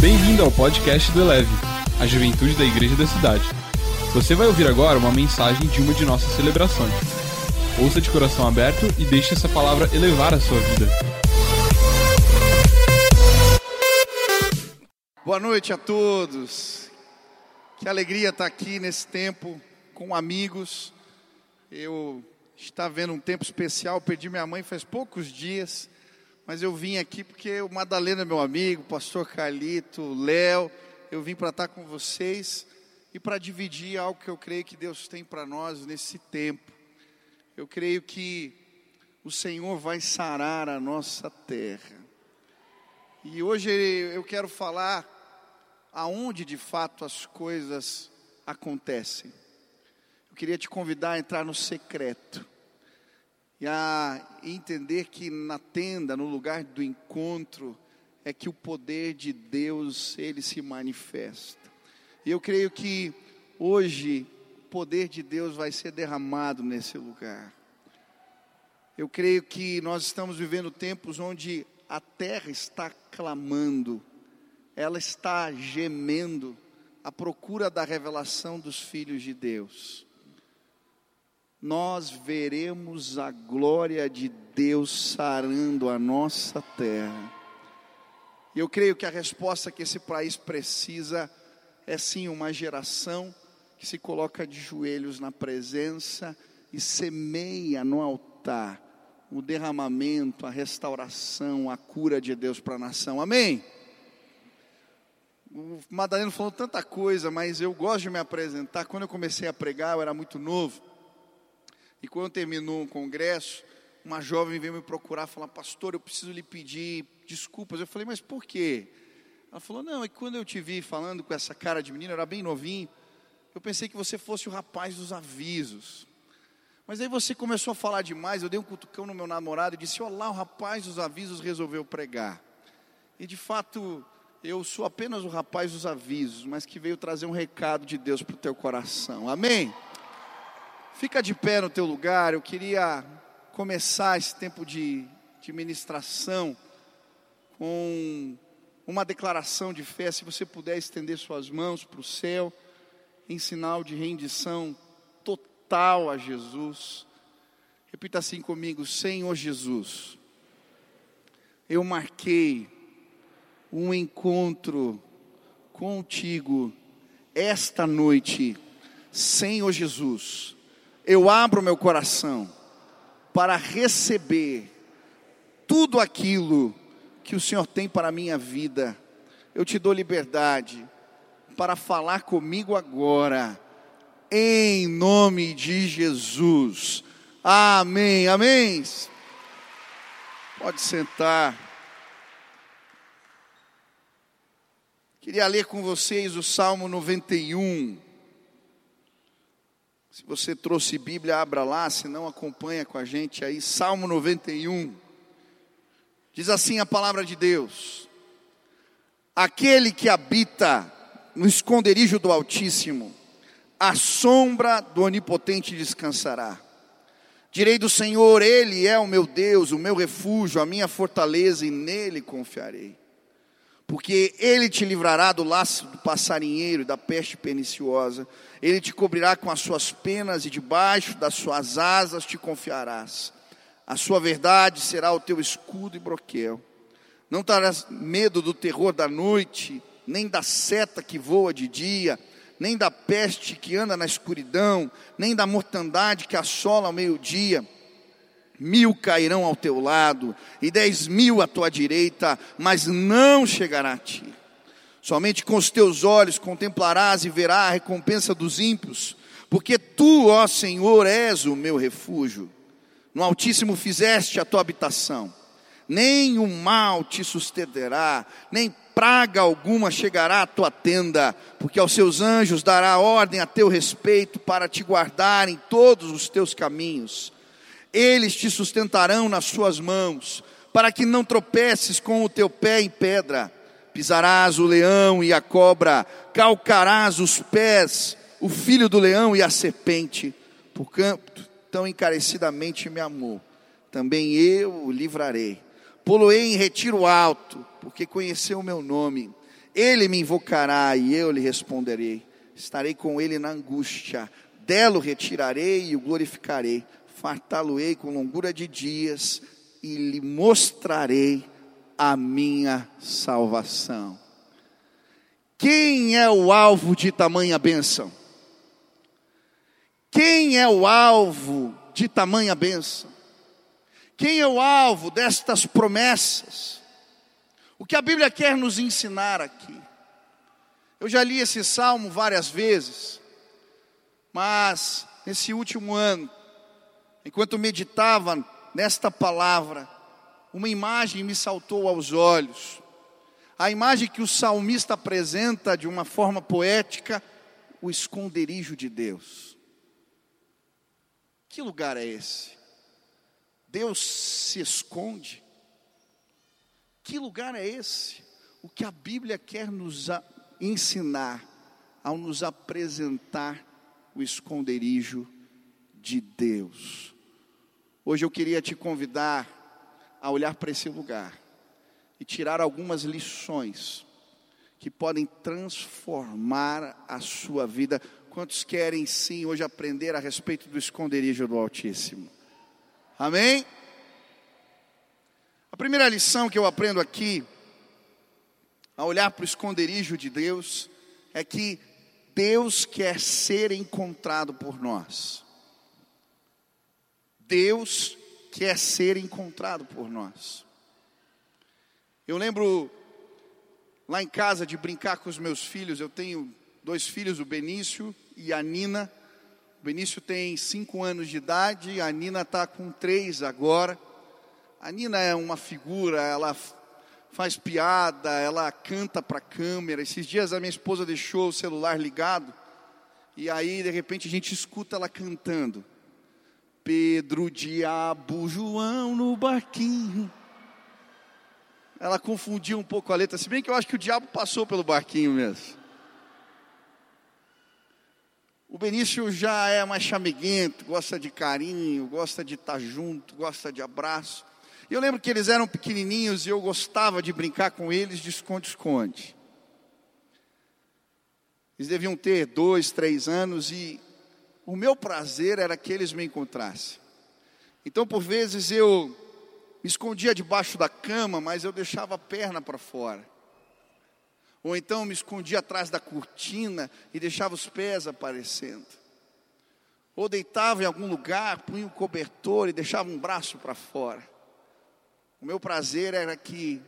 Bem-vindo ao podcast do Eleve, a juventude da igreja da cidade. Você vai ouvir agora uma mensagem de uma de nossas celebrações. Ouça de coração aberto e deixe essa palavra elevar a sua vida. Boa noite a todos. Que alegria estar aqui nesse tempo com amigos. Eu estava vendo um tempo especial, perdi minha mãe faz poucos dias, mas eu vim aqui porque o Madalena é meu amigo, o pastor Carlito, Léo, eu vim para estar com vocês e para dividir algo que eu creio que Deus tem para nós nesse tempo. Eu creio que o Senhor vai sarar a nossa terra. E hoje eu quero falar aonde de fato as coisas acontecem. Eu queria te convidar a entrar no secreto e a entender que na tenda, no lugar do encontro, é que o poder de Deus ele se manifesta. E eu creio que hoje o poder de Deus vai ser derramado nesse lugar. Eu creio que nós estamos vivendo tempos onde a terra está clamando, ela está gemendo à procura da revelação dos filhos de Deus. Nós veremos a glória de Deus sarando a nossa terra. E eu creio que a resposta que esse país precisa é sim uma geração que se coloca de joelhos na presença e semeia no altar o derramamento, a restauração, a cura de Deus para a nação. Amém? O Madaleno falou tanta coisa, mas eu gosto de me apresentar. Quando eu comecei a pregar, eu era muito novo. E quando terminou um congresso, uma jovem veio me procurar, falar: "Pastor, eu preciso lhe pedir desculpas". Eu falei: "Mas por quê?" Ela falou: "Não, é que quando eu te vi falando com essa cara de menino, eu era bem novinho, eu pensei que você fosse o rapaz dos avisos. Mas aí você começou a falar demais, eu dei um cutucão no meu namorado e disse: Olá, o rapaz dos avisos resolveu pregar. E de fato, eu sou apenas o rapaz dos avisos, mas que veio trazer um recado de Deus para o teu coração. Amém? Fica de pé no teu lugar, eu queria começar esse tempo de, de ministração com uma declaração de fé. Se você puder estender suas mãos para o céu, em sinal de rendição total a Jesus. Repita assim comigo: Senhor Jesus, eu marquei um encontro contigo esta noite, Senhor Jesus. Eu abro meu coração para receber tudo aquilo que o Senhor tem para a minha vida. Eu te dou liberdade para falar comigo agora em nome de Jesus. Amém, amém. Pode sentar. Queria ler com vocês o Salmo 91. Se você trouxe Bíblia, abra lá, se não acompanha com a gente aí, Salmo 91. Diz assim a palavra de Deus: Aquele que habita no esconderijo do Altíssimo, a sombra do Onipotente descansará. Direi do Senhor, Ele é o meu Deus, o meu refúgio, a minha fortaleza, e nele confiarei. Porque Ele te livrará do laço do passarinheiro e da peste perniciosa, Ele te cobrirá com as suas penas, e debaixo das suas asas te confiarás. A sua verdade será o teu escudo e broquel. Não terás medo do terror da noite, nem da seta que voa de dia, nem da peste que anda na escuridão, nem da mortandade que assola ao meio-dia. Mil cairão ao teu lado e dez mil à tua direita, mas não chegará a ti. Somente com os teus olhos contemplarás e verás a recompensa dos ímpios, porque tu, ó Senhor, és o meu refúgio. No Altíssimo fizeste a tua habitação, nem o mal te sustentará, nem praga alguma chegará à tua tenda, porque aos seus anjos dará ordem a teu respeito para te guardar em todos os teus caminhos. Eles te sustentarão nas suas mãos, para que não tropeces com o teu pé em pedra. Pisarás o leão e a cobra, calcarás os pés, o filho do leão e a serpente. Por canto, tão encarecidamente me amou, também eu o livrarei. Poloei em retiro alto, porque conheceu o meu nome. Ele me invocará e eu lhe responderei. Estarei com ele na angústia, dela o retirarei e o glorificarei. Fartá-lo-ei com longura de dias e lhe mostrarei a minha salvação. Quem é o alvo de tamanha bênção? Quem é o alvo de tamanha bênção? Quem é o alvo destas promessas? O que a Bíblia quer nos ensinar aqui? Eu já li esse salmo várias vezes, mas nesse último ano, enquanto meditava nesta palavra, uma imagem me saltou aos olhos. A imagem que o salmista apresenta de uma forma poética, o esconderijo de Deus. Que lugar é esse? Deus se esconde? Que lugar é esse? O que a Bíblia quer nos ensinar ao nos apresentar o esconderijo de Deus. Hoje eu queria te convidar a olhar para esse lugar e tirar algumas lições que podem transformar a sua vida Quantos querem sim hoje aprender a respeito do esconderijo do Altíssimo? Amém? A primeira lição que eu aprendo aqui, a olhar para o esconderijo de Deus, é que Deus quer ser encontrado por nós. Deus quer ser encontrado por nós. Eu lembro lá em casa de brincar com os meus filhos, eu tenho dois filhos, o Benício e a Nina. O Benício tem cinco anos de idade, a Nina está com três agora. A Nina é uma figura, ela faz piada, ela canta para a câmera. Esses dias a minha esposa deixou o celular ligado e aí de repente a gente escuta ela cantando. Pedro, diabo, João no barquinho. Ela confundiu um pouco a letra, se bem que eu acho que o diabo passou pelo barquinho mesmo. O Benício já é mais chameguento, gosta de carinho, gosta de estar junto, gosta de abraço. Eu lembro que eles eram pequenininhos e eu gostava de brincar com eles de esconde-esconde. Eles deviam ter dois, três anos e o meu prazer era que eles me encontrassem. Então, por vezes, eu me escondia debaixo da cama, mas eu deixava a perna para fora. Ou então me escondia atrás da cortina e deixava os pés aparecendo. Ou deitava em algum lugar, punha um cobertor e deixava um braço para fora. O meu prazer era que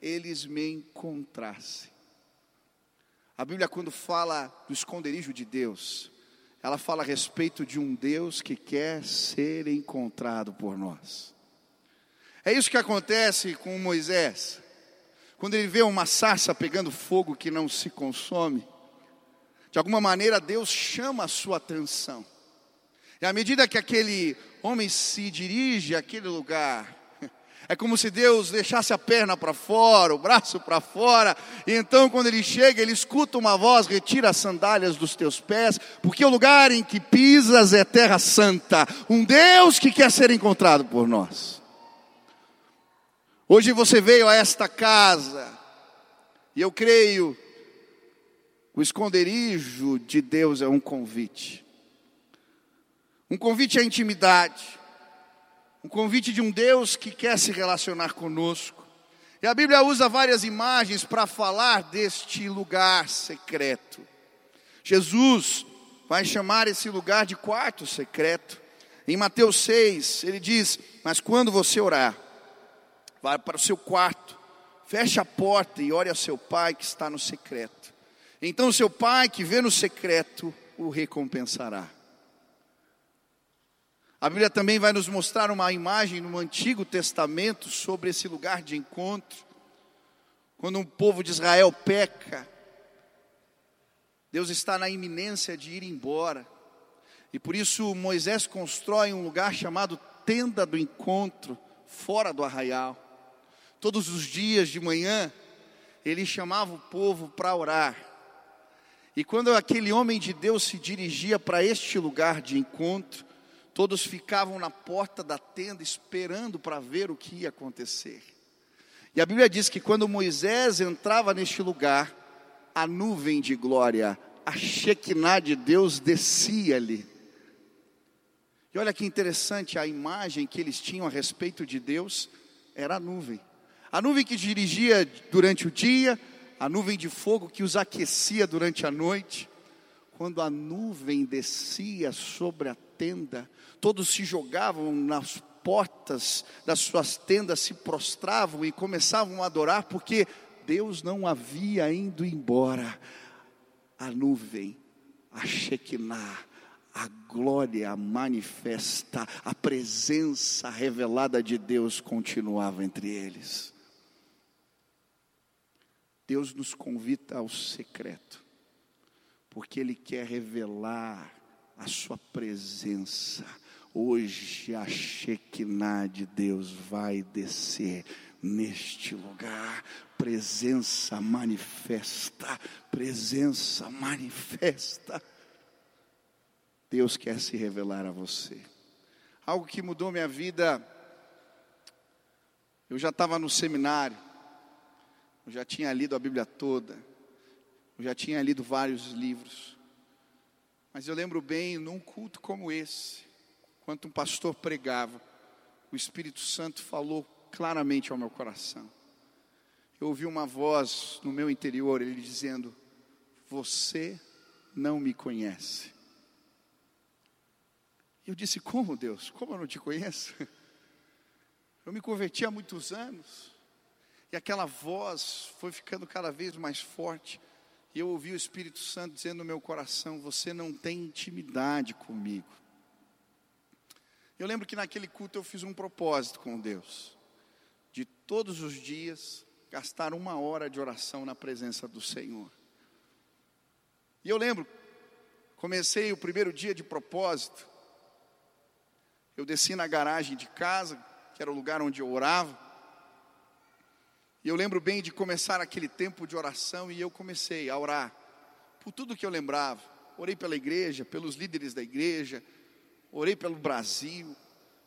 eles me encontrassem. A Bíblia, quando fala do esconderijo de Deus, ela fala a respeito de um Deus que quer ser encontrado por nós. É isso que acontece com Moisés. Quando ele vê uma sarça pegando fogo que não se consome, de alguma maneira Deus chama a sua atenção. E à medida que aquele homem se dirige àquele lugar, é como se Deus deixasse a perna para fora, o braço para fora, e então quando ele chega, ele escuta uma voz: retira as sandálias dos teus pés, porque o lugar em que pisas é terra santa, um Deus que quer ser encontrado por nós. Hoje você veio a esta casa, e eu creio, o esconderijo de Deus é um convite. Um convite à intimidade. Um convite de um Deus que quer se relacionar conosco. E a Bíblia usa várias imagens para falar deste lugar secreto. Jesus vai chamar esse lugar de quarto secreto. Em Mateus 6, ele diz: Mas quando você orar, vá para o seu quarto, feche a porta e ore a seu pai que está no secreto. Então, seu pai que vê no secreto o recompensará. A Bíblia também vai nos mostrar uma imagem no Antigo Testamento sobre esse lugar de encontro. Quando um povo de Israel peca, Deus está na iminência de ir embora. E por isso Moisés constrói um lugar chamado tenda do encontro, fora do arraial. Todos os dias de manhã, ele chamava o povo para orar. E quando aquele homem de Deus se dirigia para este lugar de encontro, todos ficavam na porta da tenda esperando para ver o que ia acontecer. E a Bíblia diz que quando Moisés entrava neste lugar, a nuvem de glória, a Shekinah de Deus descia ali. E olha que interessante, a imagem que eles tinham a respeito de Deus era a nuvem. A nuvem que dirigia durante o dia, a nuvem de fogo que os aquecia durante a noite. Quando a nuvem descia sobre a tenda, todos se jogavam nas portas das suas tendas, se prostravam e começavam a adorar, porque Deus não havia ido embora. A nuvem, a Shekinah, a glória manifesta, a presença revelada de Deus continuava entre eles. Deus nos convita ao secreto, porque Ele quer revelar a Sua presença. Hoje a Shekinah de Deus vai descer neste lugar. Presença manifesta, presença manifesta. Deus quer se revelar a você. Algo que mudou minha vida. Eu já estava no seminário, eu já tinha lido a Bíblia toda, eu já tinha lido vários livros. Mas eu lembro bem, num culto como esse, quando um pastor pregava, o Espírito Santo falou claramente ao meu coração. Eu ouvi uma voz no meu interior, ele dizendo: Você não me conhece. Eu disse: Como Deus? Como eu não te conheço? Eu me converti há muitos anos. E aquela voz foi ficando cada vez mais forte. E eu ouvi o Espírito Santo dizendo no meu coração: Você não tem intimidade comigo. Eu lembro que naquele culto eu fiz um propósito com Deus, de todos os dias gastar uma hora de oração na presença do Senhor. E eu lembro, comecei o primeiro dia de propósito, eu desci na garagem de casa, que era o lugar onde eu orava, e eu lembro bem de começar aquele tempo de oração e eu comecei a orar por tudo que eu lembrava. Orei pela igreja, pelos líderes da igreja, orei pelo Brasil,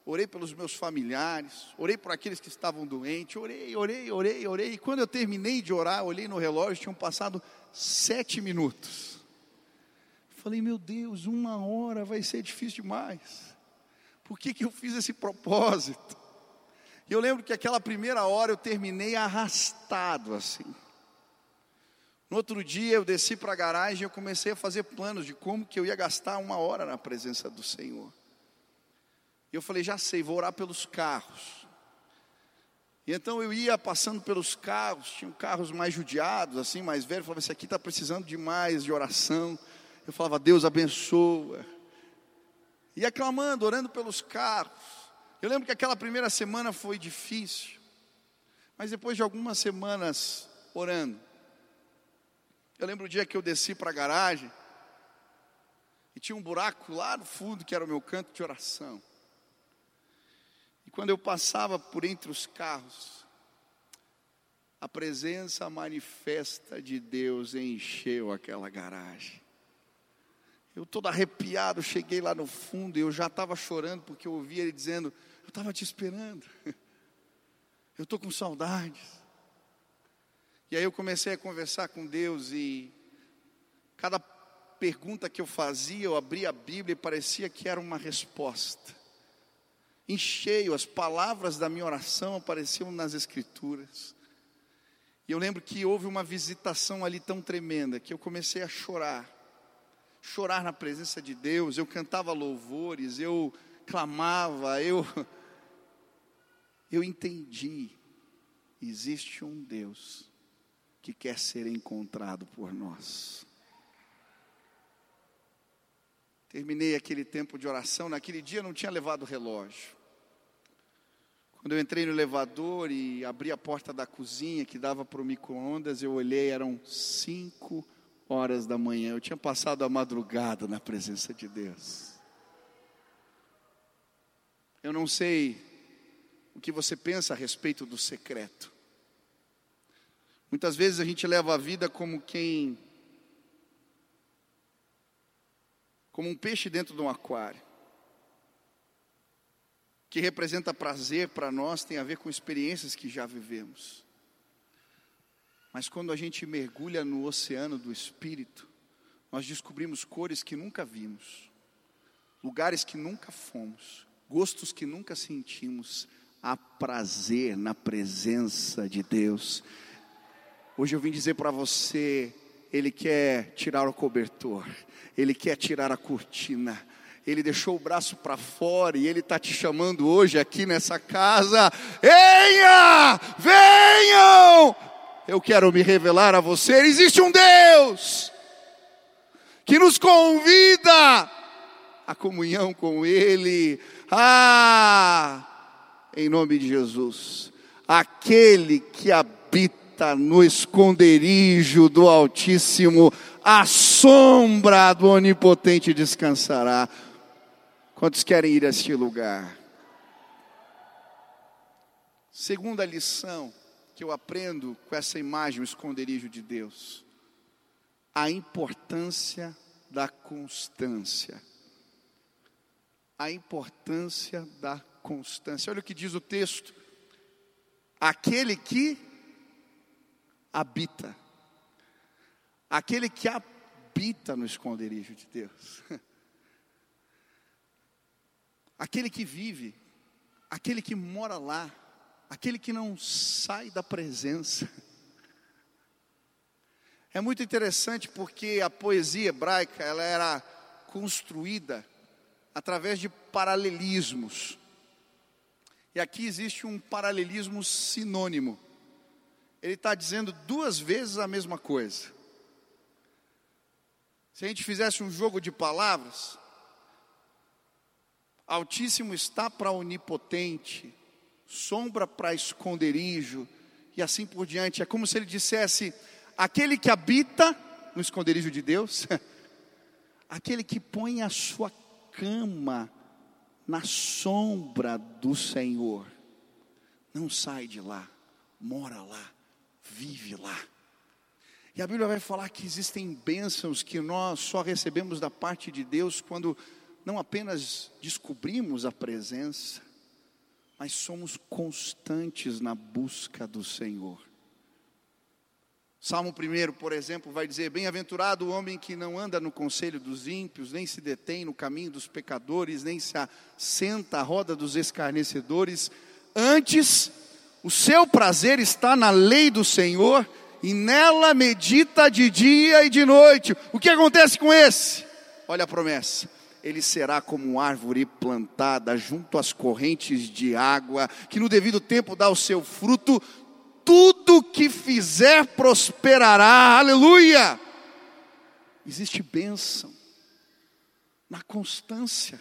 orei pelos meus familiares, orei por aqueles que estavam doentes, orei, orei, orei, orei. E quando eu terminei de orar, olhei no relógio, tinham passado sete minutos. Falei, meu Deus, uma hora vai ser difícil demais. Por que, que eu fiz esse propósito? E eu lembro que aquela primeira hora eu terminei arrastado assim. No outro dia eu desci para a garagem e eu comecei a fazer planos de como que eu ia gastar uma hora na presença do Senhor. E eu falei, já sei, vou orar pelos carros. E então eu ia passando pelos carros, tinham carros mais judiados, assim, mais velhos, falava, esse aqui está precisando de mais de oração. Eu falava, Deus abençoa. E aclamando, orando pelos carros. Eu lembro que aquela primeira semana foi difícil, mas depois de algumas semanas orando, eu lembro o dia que eu desci para a garagem e tinha um buraco lá no fundo que era o meu canto de oração. E quando eu passava por entre os carros, a presença manifesta de Deus encheu aquela garagem. Eu todo arrepiado, cheguei lá no fundo e eu já estava chorando porque eu ouvi ele dizendo: Eu estava te esperando, eu estou com saudades. E aí eu comecei a conversar com Deus e cada pergunta que eu fazia, eu abria a Bíblia e parecia que era uma resposta. Em cheio, as palavras da minha oração apareciam nas Escrituras. E eu lembro que houve uma visitação ali tão tremenda que eu comecei a chorar chorar na presença de Deus, eu cantava louvores, eu clamava, eu eu entendi, existe um Deus que quer ser encontrado por nós. Terminei aquele tempo de oração, naquele dia não tinha levado o relógio. Quando eu entrei no elevador e abri a porta da cozinha que dava para o micro-ondas, eu olhei, eram cinco horas da manhã. Eu tinha passado a madrugada na presença de Deus. Eu não sei o que você pensa a respeito do secreto. Muitas vezes a gente leva a vida como quem. como um peixe dentro de um aquário. Que representa prazer para nós, tem a ver com experiências que já vivemos. Mas quando a gente mergulha no oceano do Espírito, nós descobrimos cores que nunca vimos, lugares que nunca fomos, gostos que nunca sentimos. Há prazer na presença de Deus. Hoje eu vim dizer para você: Ele quer tirar o cobertor, Ele quer tirar a cortina, Ele deixou o braço para fora e Ele está te chamando hoje aqui nessa casa. Venha, venham! Eu quero me revelar a você: existe um Deus que nos convida à comunhão com Ele. Ah, em nome de Jesus, aquele que habita no esconderijo do Altíssimo, a sombra do Onipotente descansará. Quantos querem ir a este lugar? Segunda lição que eu aprendo com essa imagem, o esconderijo de Deus, a importância da constância. A importância da constância. Olha o que diz o texto: aquele que habita. Aquele que habita no esconderijo de Deus. Aquele que vive, aquele que mora lá, aquele que não sai da presença. É muito interessante porque a poesia hebraica, ela era construída através de paralelismos. E aqui existe um paralelismo sinônimo ele está dizendo duas vezes a mesma coisa. Se a gente fizesse um jogo de palavras, Altíssimo está para onipotente, sombra para esconderijo, e assim por diante. É como se ele dissesse: aquele que habita no esconderijo de Deus, aquele que põe a sua cama na sombra do Senhor, não sai de lá, mora lá vive lá. E a Bíblia vai falar que existem bênçãos que nós só recebemos da parte de Deus quando não apenas descobrimos a presença, mas somos constantes na busca do Senhor. Salmo 1, por exemplo, vai dizer: Bem-aventurado o homem que não anda no conselho dos ímpios, nem se detém no caminho dos pecadores, nem se assenta à roda dos escarnecedores, antes o seu prazer está na lei do Senhor e nela medita de dia e de noite. O que acontece com esse? Olha a promessa. Ele será como árvore plantada junto às correntes de água, que no devido tempo dá o seu fruto, tudo que fizer prosperará. Aleluia! Existe bênção na constância.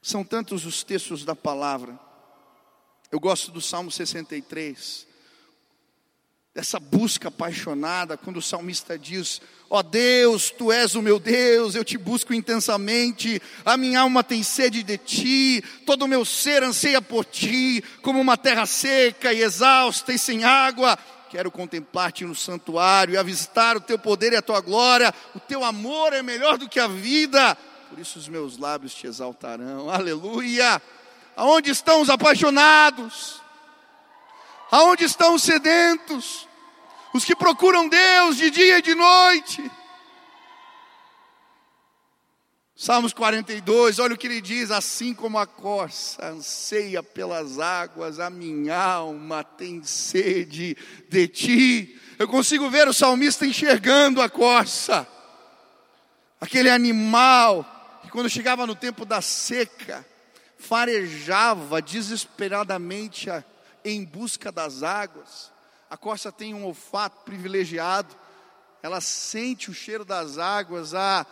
São tantos os textos da palavra. Eu gosto do Salmo 63, dessa busca apaixonada, quando o salmista diz: Ó oh Deus, tu és o meu Deus, eu te busco intensamente, a minha alma tem sede de ti, todo o meu ser anseia por ti, como uma terra seca e exausta e sem água. Quero contemplar-te no santuário e avistar o teu poder e a tua glória, o teu amor é melhor do que a vida por isso os meus lábios te exaltarão. Aleluia! Aonde estão os apaixonados? Aonde estão os sedentos? Os que procuram Deus de dia e de noite? Salmos 42, olha o que ele diz: assim como a corça anseia pelas águas, a minha alma tem sede de ti. Eu consigo ver o salmista enxergando a corça, aquele animal que quando chegava no tempo da seca, farejava desesperadamente em busca das águas. A corça tem um olfato privilegiado, ela sente o cheiro das águas a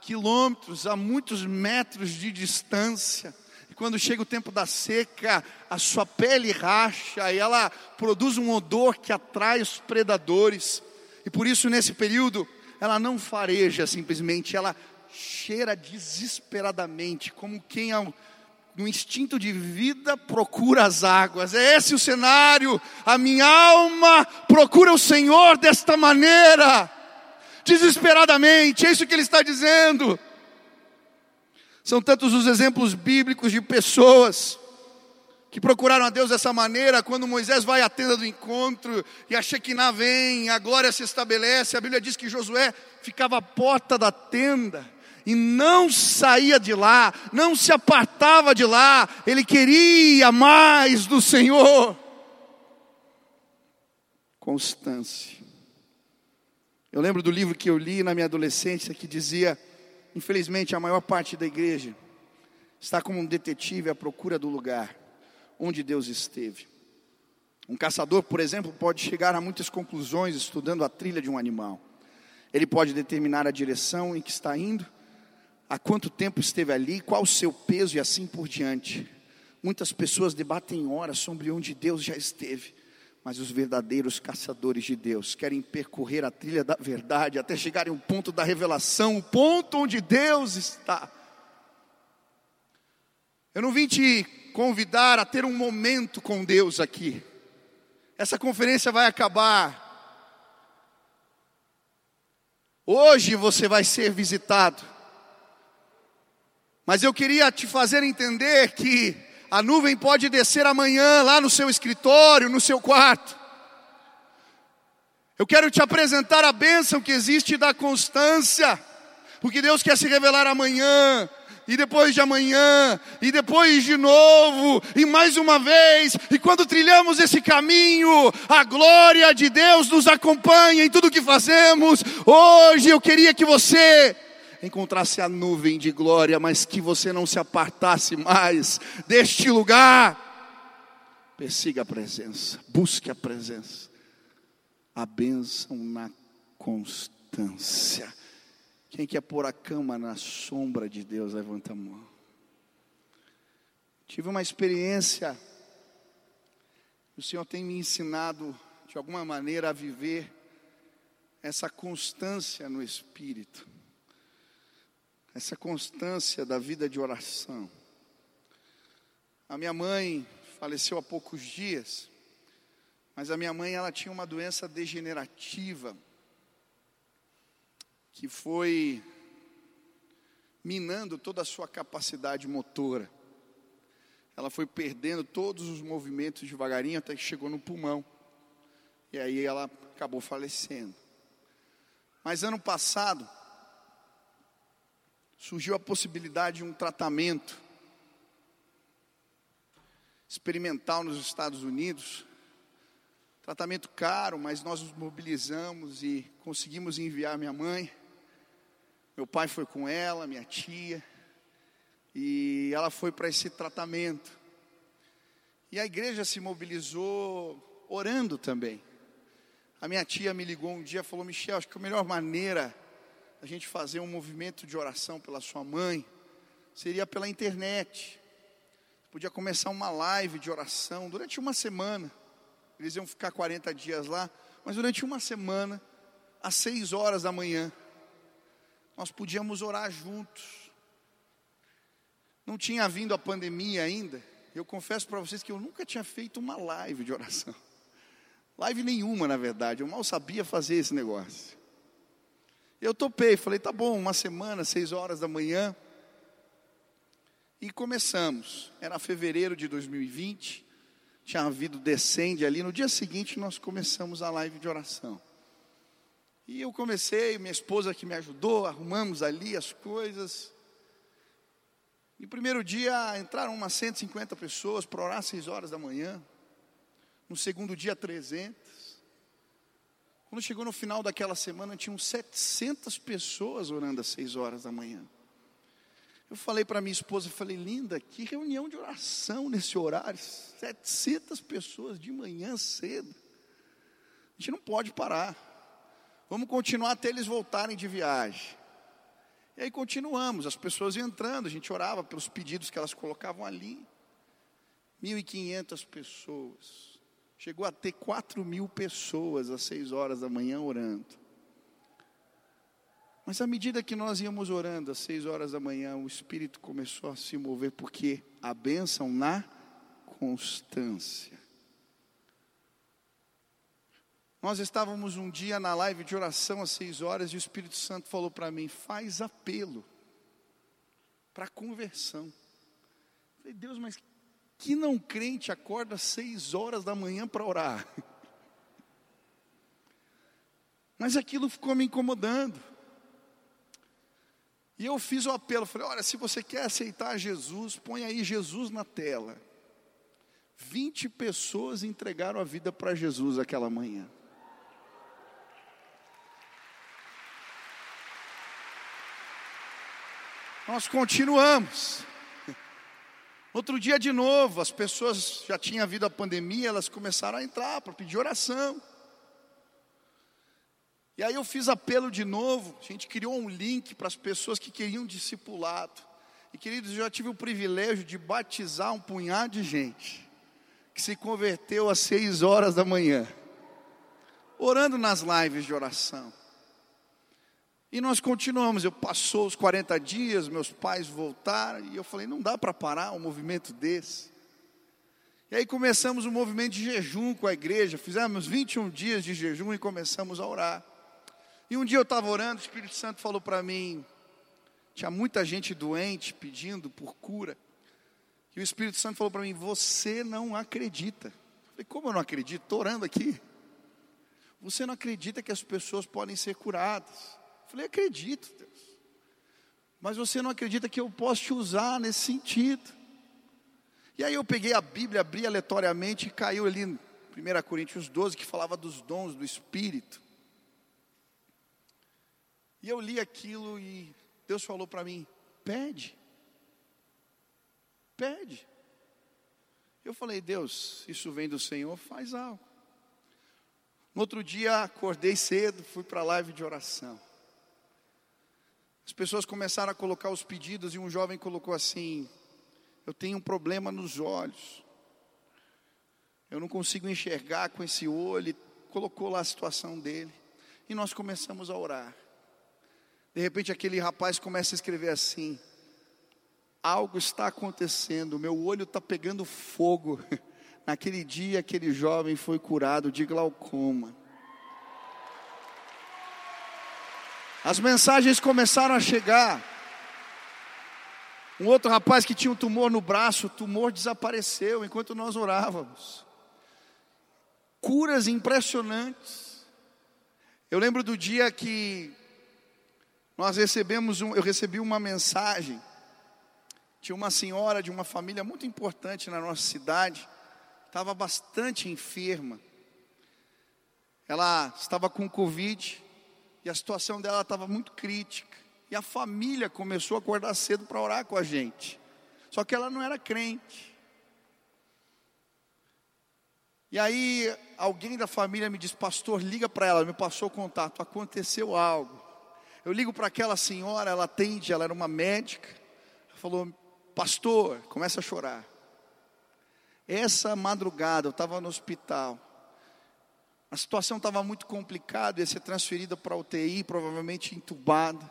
quilômetros, a muitos metros de distância. E quando chega o tempo da seca, a sua pele racha e ela produz um odor que atrai os predadores. E por isso, nesse período, ela não fareja simplesmente, ela cheira desesperadamente, como quem no instinto de vida procura as águas. É esse o cenário. A minha alma procura o Senhor desta maneira, desesperadamente. É isso que ele está dizendo. São tantos os exemplos bíblicos de pessoas que procuraram a Deus dessa maneira, quando Moisés vai à tenda do encontro e a Shekinah vem, a glória se estabelece, a Bíblia diz que Josué ficava à porta da tenda e não saía de lá, não se apartava de lá, ele queria mais do Senhor. Constância. Eu lembro do livro que eu li na minha adolescência que dizia: infelizmente, a maior parte da igreja está como um detetive à procura do lugar onde Deus esteve. Um caçador, por exemplo, pode chegar a muitas conclusões estudando a trilha de um animal. Ele pode determinar a direção em que está indo, há quanto tempo esteve ali, qual o seu peso e assim por diante. Muitas pessoas debatem horas sobre onde Deus já esteve, mas os verdadeiros caçadores de Deus querem percorrer a trilha da verdade até chegarem ao ponto da revelação, o ponto onde Deus está. Eu não vim te convidar a ter um momento com Deus aqui. Essa conferência vai acabar. Hoje você vai ser visitado. Mas eu queria te fazer entender que a nuvem pode descer amanhã lá no seu escritório, no seu quarto. Eu quero te apresentar a bênção que existe da constância, porque Deus quer se revelar amanhã, e depois de amanhã, e depois de novo, e mais uma vez, e quando trilhamos esse caminho, a glória de Deus nos acompanha em tudo que fazemos. Hoje eu queria que você encontrasse a nuvem de glória, mas que você não se apartasse mais deste lugar. Persiga a presença, busque a presença, a bênção na constância. Quem quer pôr a cama na sombra de Deus, levanta a mão. Tive uma experiência, o Senhor tem me ensinado, de alguma maneira, a viver essa constância no Espírito essa constância da vida de oração. A minha mãe faleceu há poucos dias, mas a minha mãe ela tinha uma doença degenerativa que foi minando toda a sua capacidade motora. Ela foi perdendo todos os movimentos devagarinho até que chegou no pulmão. E aí ela acabou falecendo. Mas ano passado, surgiu a possibilidade de um tratamento experimental nos Estados Unidos. Tratamento caro, mas nós nos mobilizamos e conseguimos enviar minha mãe. Meu pai foi com ela, minha tia, e ela foi para esse tratamento. E a igreja se mobilizou orando também. A minha tia me ligou um dia e falou: Michel, acho que a melhor maneira a gente fazer um movimento de oração pela sua mãe, seria pela internet. Podia começar uma live de oração durante uma semana. Eles iam ficar 40 dias lá, mas durante uma semana, às 6 horas da manhã, nós podíamos orar juntos. Não tinha vindo a pandemia ainda. Eu confesso para vocês que eu nunca tinha feito uma live de oração. Live nenhuma, na verdade. Eu mal sabia fazer esse negócio. Eu topei, falei, tá bom, uma semana, seis horas da manhã. E começamos. Era fevereiro de 2020. Tinha havido descende ali. No dia seguinte nós começamos a live de oração. E eu comecei, minha esposa que me ajudou, arrumamos ali as coisas. No primeiro dia entraram umas 150 pessoas para orar às 6 horas da manhã. No segundo dia, 300. Quando chegou no final daquela semana, tinham 700 pessoas orando às 6 horas da manhã. Eu falei para minha esposa, falei, linda, que reunião de oração nesse horário. 700 pessoas de manhã cedo. A gente não pode parar. Vamos continuar até eles voltarem de viagem. E aí continuamos, as pessoas entrando, a gente orava pelos pedidos que elas colocavam ali. 1.500 pessoas. Chegou a ter 4 mil pessoas às 6 horas da manhã orando. Mas à medida que nós íamos orando às 6 horas da manhã, o Espírito começou a se mover, porque a bênção na constância. Nós estávamos um dia na live de oração às 6 horas e o Espírito Santo falou para mim: faz apelo para conversão. Eu falei, Deus, mas Que não crente acorda às seis horas da manhã para orar? Mas aquilo ficou me incomodando. E eu fiz o apelo, falei: olha, se você quer aceitar Jesus, põe aí Jesus na tela. 20 pessoas entregaram a vida para Jesus aquela manhã. Nós continuamos. Outro dia de novo, as pessoas já tinham havido a pandemia, elas começaram a entrar para pedir oração. E aí eu fiz apelo de novo, a gente criou um link para as pessoas que queriam discipulado. E queridos, eu já tive o privilégio de batizar um punhado de gente que se converteu às seis horas da manhã, orando nas lives de oração. E nós continuamos. Eu passou os 40 dias, meus pais voltaram, e eu falei: não dá para parar um movimento desse. E aí começamos um movimento de jejum com a igreja, fizemos 21 dias de jejum e começamos a orar. E um dia eu estava orando, o Espírito Santo falou para mim, tinha muita gente doente pedindo por cura. E o Espírito Santo falou para mim: Você não acredita. Eu falei: Como eu não acredito? Estou orando aqui. Você não acredita que as pessoas podem ser curadas. Falei, acredito, Deus. Mas você não acredita que eu posso te usar nesse sentido. E aí eu peguei a Bíblia, abri aleatoriamente e caiu ali em 1 Coríntios 12, que falava dos dons do Espírito. E eu li aquilo e Deus falou para mim: pede. Pede. Eu falei, Deus, isso vem do Senhor, faz algo. No outro dia, acordei cedo, fui para a live de oração. As pessoas começaram a colocar os pedidos e um jovem colocou assim: Eu tenho um problema nos olhos. Eu não consigo enxergar com esse olho. colocou lá a situação dele. E nós começamos a orar. De repente aquele rapaz começa a escrever assim: Algo está acontecendo, meu olho está pegando fogo. Naquele dia, aquele jovem foi curado de glaucoma. As mensagens começaram a chegar. Um outro rapaz que tinha um tumor no braço, o tumor desapareceu enquanto nós orávamos. Curas impressionantes. Eu lembro do dia que nós recebemos um, eu recebi uma mensagem. Tinha uma senhora de uma família muito importante na nossa cidade, estava bastante enferma. Ela estava com Covid, e a situação dela estava muito crítica. E a família começou a acordar cedo para orar com a gente. Só que ela não era crente. E aí alguém da família me disse, pastor, liga para ela, me passou o contato, aconteceu algo. Eu ligo para aquela senhora, ela atende, ela era uma médica. Ela falou, pastor, começa a chorar. Essa madrugada eu estava no hospital. A situação estava muito complicada, ia ser transferida para UTI, provavelmente entubada.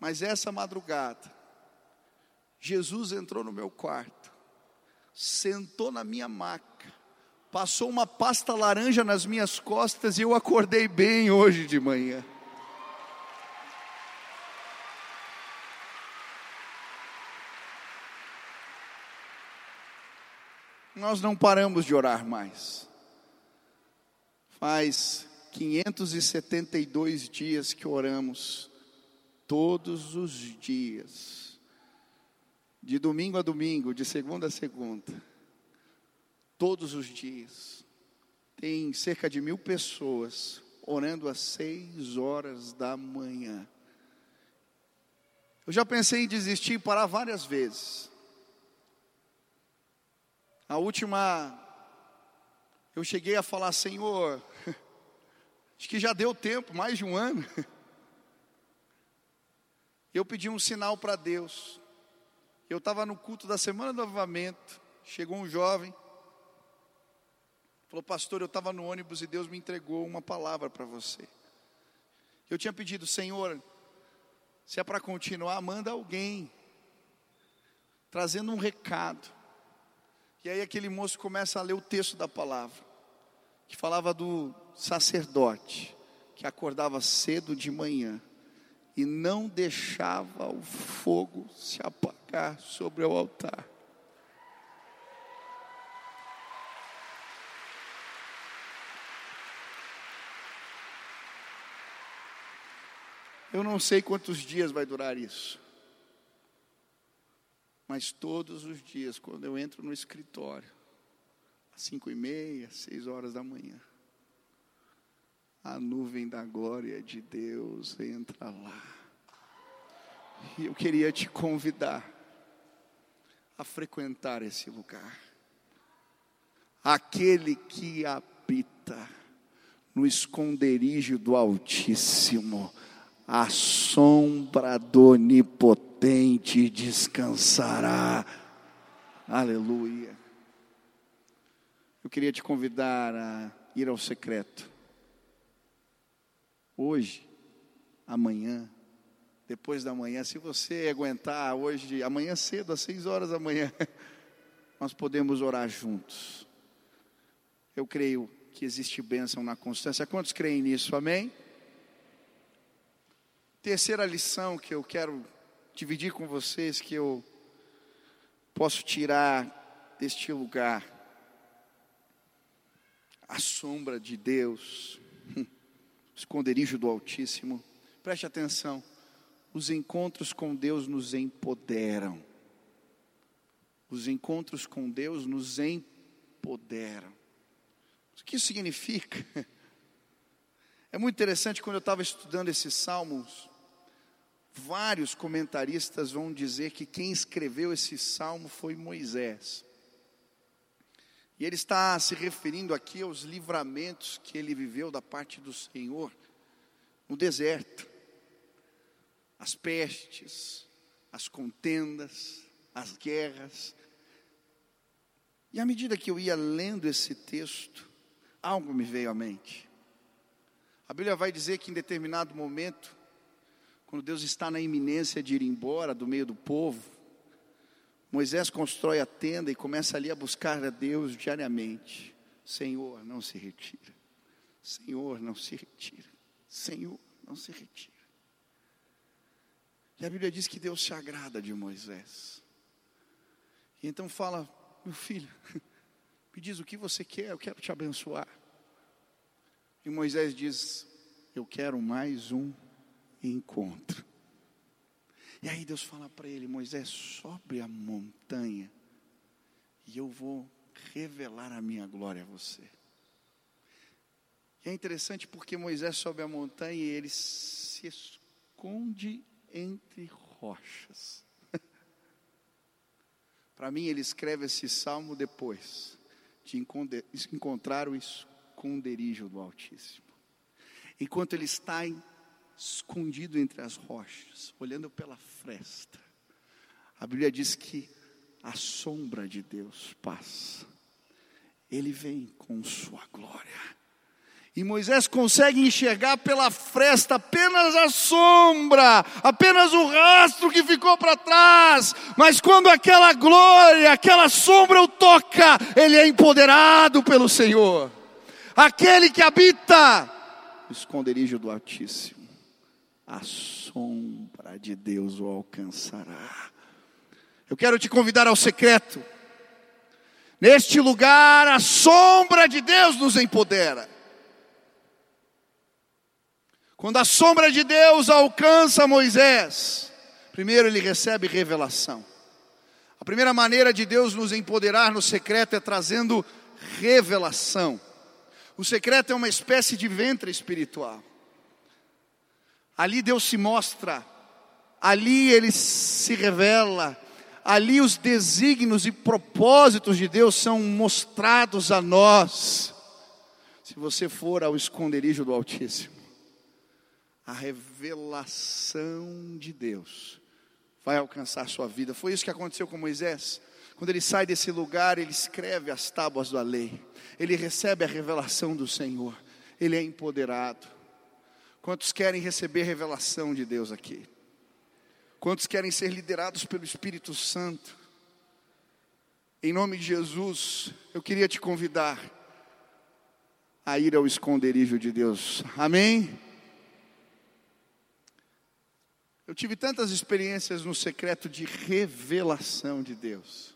Mas essa madrugada, Jesus entrou no meu quarto, sentou na minha maca, passou uma pasta laranja nas minhas costas e eu acordei bem hoje de manhã. Nós não paramos de orar mais. Faz 572 dias que oramos, todos os dias, de domingo a domingo, de segunda a segunda, todos os dias. Tem cerca de mil pessoas orando às seis horas da manhã. Eu já pensei em desistir e parar várias vezes. A última eu cheguei a falar, Senhor, acho que já deu tempo, mais de um ano. Eu pedi um sinal para Deus. Eu estava no culto da semana do avivamento. Chegou um jovem, falou, pastor, eu estava no ônibus e Deus me entregou uma palavra para você. Eu tinha pedido, Senhor, se é para continuar, manda alguém, trazendo um recado. E aí aquele moço começa a ler o texto da palavra que falava do sacerdote que acordava cedo de manhã e não deixava o fogo se apagar sobre o altar. Eu não sei quantos dias vai durar isso. Mas todos os dias, quando eu entro no escritório, cinco e meia, seis horas da manhã, a nuvem da glória de Deus entra lá. E eu queria te convidar a frequentar esse lugar. Aquele que habita no esconderijo do Altíssimo, a sombra do Onipotente descansará. Aleluia. Eu queria te convidar a ir ao secreto. Hoje, amanhã, depois da manhã, se você aguentar hoje, amanhã cedo, às seis horas da manhã, nós podemos orar juntos. Eu creio que existe bênção na constância. Quantos creem nisso? Amém? Terceira lição que eu quero dividir com vocês, que eu posso tirar deste lugar. A sombra de Deus, esconderijo do Altíssimo. Preste atenção, os encontros com Deus nos empoderam. Os encontros com Deus nos empoderam. O que isso significa? É muito interessante quando eu estava estudando esses salmos, vários comentaristas vão dizer que quem escreveu esse salmo foi Moisés. E ele está se referindo aqui aos livramentos que ele viveu da parte do Senhor no deserto, as pestes, as contendas, as guerras. E à medida que eu ia lendo esse texto, algo me veio à mente. A Bíblia vai dizer que em determinado momento, quando Deus está na iminência de ir embora do meio do povo, Moisés constrói a tenda e começa ali a buscar a Deus diariamente. Senhor, não se retira. Senhor, não se retira. Senhor, não se retira. E a Bíblia diz que Deus se agrada de Moisés. E então fala, meu filho, me diz o que você quer, eu quero te abençoar. E Moisés diz: Eu quero mais um encontro. E aí Deus fala para ele: Moisés, sobe a montanha e eu vou revelar a minha glória a você. E é interessante porque Moisés sobe a montanha e ele se esconde entre rochas. para mim, ele escreve esse salmo depois de encontrar o esconderijo do Altíssimo. Enquanto ele está escondido entre as rochas, olhando pela fresta, a Bíblia diz que a sombra de Deus passa. Ele vem com sua glória. E Moisés consegue enxergar pela fresta apenas a sombra, apenas o rastro que ficou para trás. Mas quando aquela glória, aquela sombra o toca, ele é empoderado pelo Senhor. Aquele que habita o esconderijo do Altíssimo, a sombra de Deus o alcançará. Eu quero te convidar ao secreto. Neste lugar, a sombra de Deus nos empodera. Quando a sombra de Deus alcança Moisés, primeiro ele recebe revelação. A primeira maneira de Deus nos empoderar no secreto é trazendo revelação. O secreto é uma espécie de ventre espiritual. Ali Deus se mostra, ali ele se revela, ali os desígnios e propósitos de Deus são mostrados a nós. Se você for ao esconderijo do Altíssimo, a revelação de Deus vai alcançar sua vida. Foi isso que aconteceu com Moisés. Quando ele sai desse lugar, ele escreve as tábuas da lei. Ele recebe a revelação do Senhor. Ele é empoderado. Quantos querem receber revelação de Deus aqui? Quantos querem ser liderados pelo Espírito Santo? Em nome de Jesus, eu queria te convidar a ir ao esconderijo de Deus. Amém? Eu tive tantas experiências no secreto de revelação de Deus.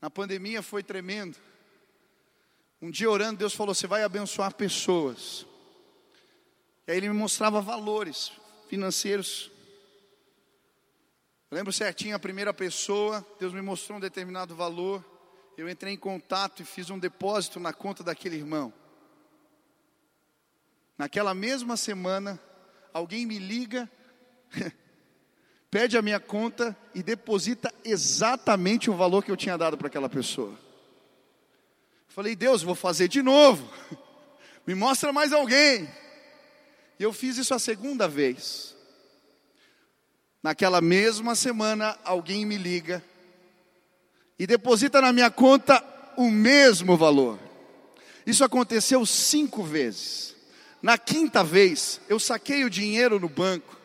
Na pandemia foi tremendo. Um dia orando, Deus falou: Você vai abençoar pessoas. E aí ele me mostrava valores financeiros. Eu lembro certinho a primeira pessoa, Deus me mostrou um determinado valor. Eu entrei em contato e fiz um depósito na conta daquele irmão. Naquela mesma semana, alguém me liga, pede a minha conta e deposita exatamente o valor que eu tinha dado para aquela pessoa. Falei, Deus, vou fazer de novo. Me mostra mais alguém. E eu fiz isso a segunda vez. Naquela mesma semana, alguém me liga e deposita na minha conta o mesmo valor. Isso aconteceu cinco vezes. Na quinta vez, eu saquei o dinheiro no banco.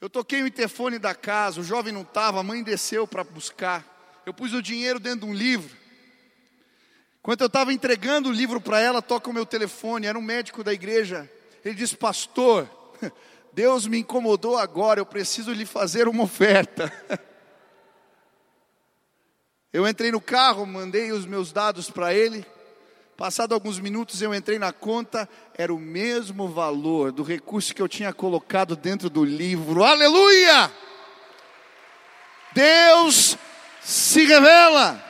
Eu toquei o interfone da casa, o jovem não estava, a mãe desceu para buscar. Eu pus o dinheiro dentro de um livro. Enquanto eu estava entregando o livro para ela, toca o meu telefone, era um médico da igreja. Ele disse: Pastor, Deus me incomodou agora, eu preciso lhe fazer uma oferta. Eu entrei no carro, mandei os meus dados para ele. Passado alguns minutos eu entrei na conta, era o mesmo valor do recurso que eu tinha colocado dentro do livro. Aleluia! Deus se revela.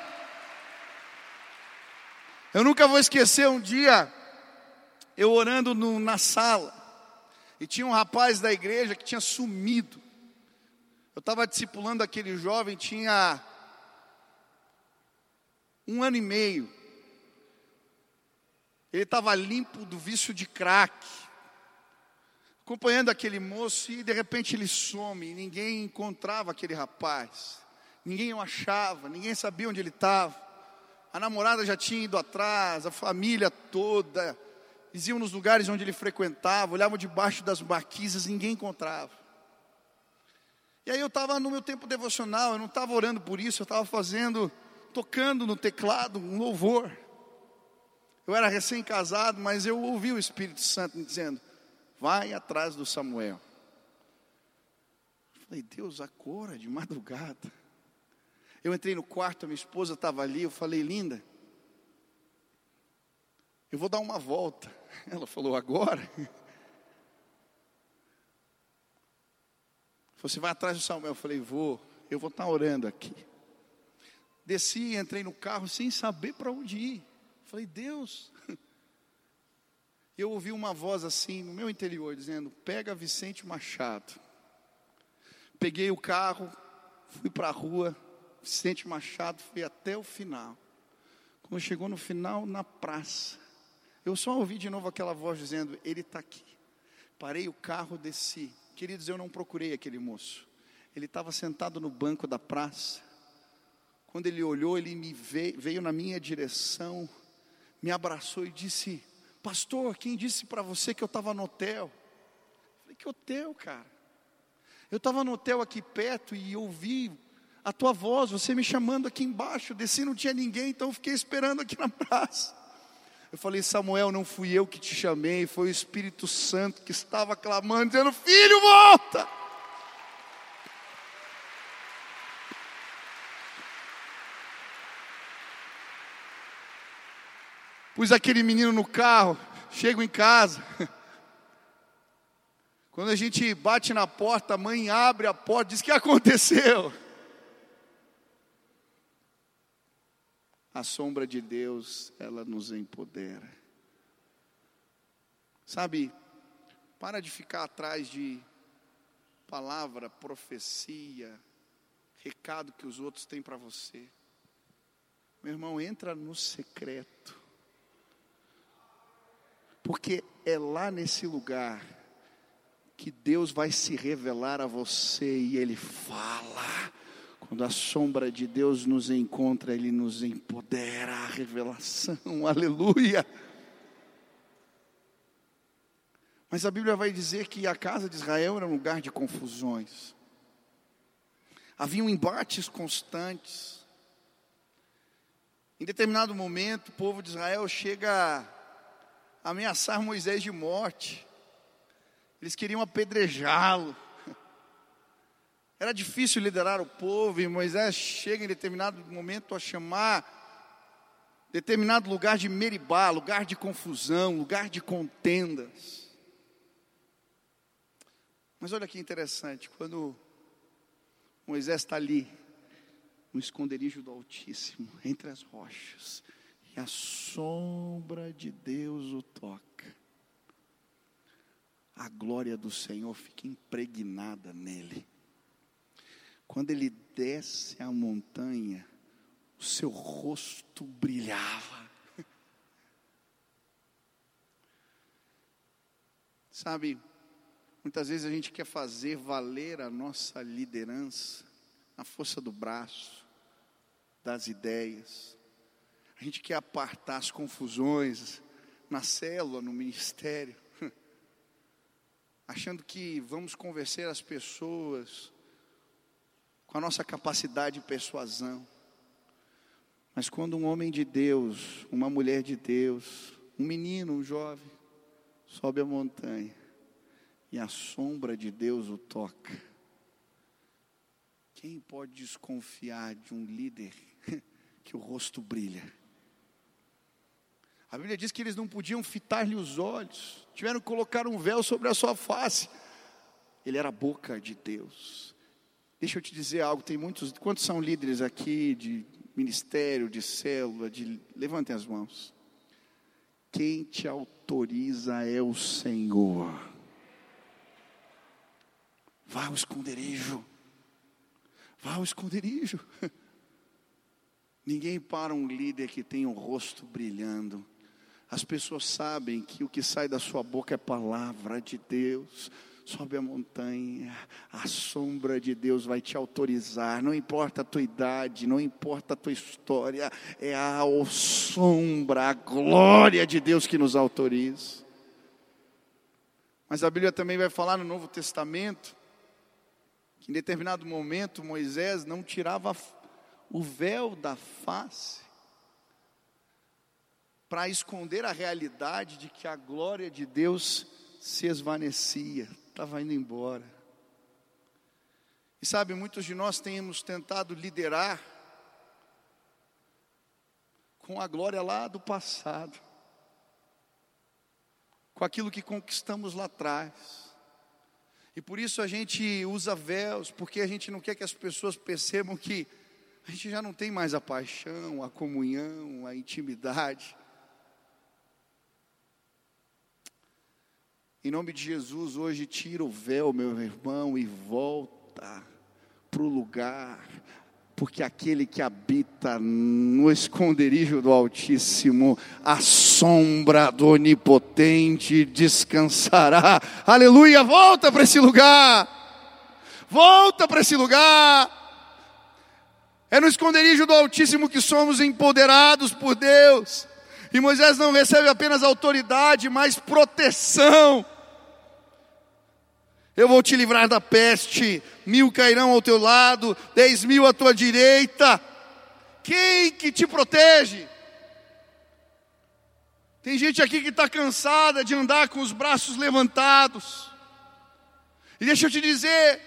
Eu nunca vou esquecer um dia, eu orando no, na sala, e tinha um rapaz da igreja que tinha sumido. Eu estava discipulando aquele jovem, tinha um ano e meio. Ele estava limpo do vício de crack, acompanhando aquele moço, e de repente ele some, ninguém encontrava aquele rapaz, ninguém o achava, ninguém sabia onde ele estava. A namorada já tinha ido atrás, a família toda. Eles iam nos lugares onde ele frequentava, olhavam debaixo das marquises, ninguém encontrava. E aí eu estava no meu tempo devocional, eu não estava orando por isso, eu estava fazendo, tocando no teclado um louvor. Eu era recém-casado, mas eu ouvi o Espírito Santo me dizendo: vai atrás do Samuel. Eu falei, Deus, acorda de madrugada. Eu entrei no quarto, a minha esposa estava ali, eu falei, linda, eu vou dar uma volta. Ela falou, agora? Você vai atrás do Samuel? Eu falei, vou, eu vou estar orando aqui. Desci, entrei no carro sem saber para onde ir. Falei, Deus. Eu ouvi uma voz assim no meu interior dizendo: Pega Vicente Machado. Peguei o carro, fui para a rua, Vicente Machado foi até o final. Quando chegou no final, na praça, eu só ouvi de novo aquela voz dizendo: Ele está aqui. Parei o carro, desci. Queridos, eu não procurei aquele moço. Ele estava sentado no banco da praça. Quando ele olhou, ele me veio, veio na minha direção, me abraçou e disse: Pastor, quem disse para você que eu estava no hotel? Eu falei: Que hotel, cara? Eu estava no hotel aqui perto e ouvi a tua voz, você me chamando aqui embaixo. Desci, não tinha ninguém, então fiquei esperando aqui na praça. Eu falei, Samuel, não fui eu que te chamei, foi o Espírito Santo que estava clamando, dizendo: Filho, volta! Pus aquele menino no carro, chego em casa. Quando a gente bate na porta, a mãe abre a porta, diz: O que aconteceu? A sombra de Deus, ela nos empodera. Sabe, para de ficar atrás de palavra, profecia, recado que os outros têm para você. Meu irmão, entra no secreto. Porque é lá nesse lugar que Deus vai se revelar a você e Ele fala. Quando a sombra de Deus nos encontra, Ele nos empodera a revelação, aleluia. Mas a Bíblia vai dizer que a casa de Israel era um lugar de confusões, haviam embates constantes. Em determinado momento, o povo de Israel chega a ameaçar Moisés de morte, eles queriam apedrejá-lo. Era difícil liderar o povo, e Moisés chega em determinado momento a chamar determinado lugar de Meribá, lugar de confusão, lugar de contendas. Mas olha que interessante, quando Moisés está ali, no esconderijo do Altíssimo, entre as rochas, e a sombra de Deus o toca, a glória do Senhor fica impregnada nele. Quando ele desce a montanha, o seu rosto brilhava. Sabe, muitas vezes a gente quer fazer valer a nossa liderança na força do braço, das ideias. A gente quer apartar as confusões na célula, no ministério, achando que vamos convencer as pessoas com a nossa capacidade de persuasão. Mas quando um homem de Deus, uma mulher de Deus, um menino, um jovem, sobe a montanha e a sombra de Deus o toca, quem pode desconfiar de um líder que o rosto brilha? A Bíblia diz que eles não podiam fitar-lhe os olhos, tiveram que colocar um véu sobre a sua face. Ele era a boca de Deus. Deixa eu te dizer algo, tem muitos, quantos são líderes aqui de ministério, de célula, de levantem as mãos. Quem te autoriza é o Senhor. Vá ao esconderijo. Vá ao esconderijo. Ninguém para um líder que tem o um rosto brilhando. As pessoas sabem que o que sai da sua boca é palavra de Deus sobe a montanha, a sombra de Deus vai te autorizar, não importa a tua idade, não importa a tua história, é a sombra, a glória de Deus que nos autoriza. Mas a Bíblia também vai falar no Novo Testamento que em determinado momento Moisés não tirava o véu da face para esconder a realidade de que a glória de Deus se esvanecia, estava indo embora. E sabe, muitos de nós temos tentado liderar com a glória lá do passado, com aquilo que conquistamos lá atrás. E por isso a gente usa véus, porque a gente não quer que as pessoas percebam que a gente já não tem mais a paixão, a comunhão, a intimidade. Em nome de Jesus, hoje tira o véu, meu irmão, e volta para o lugar, porque aquele que habita no esconderijo do Altíssimo, a sombra do Onipotente descansará. Aleluia! Volta para esse lugar, volta para esse lugar. É no esconderijo do Altíssimo que somos empoderados por Deus. E Moisés não recebe apenas autoridade, mas proteção. Eu vou te livrar da peste, mil cairão ao teu lado, dez mil à tua direita. Quem que te protege? Tem gente aqui que está cansada de andar com os braços levantados. E deixa eu te dizer,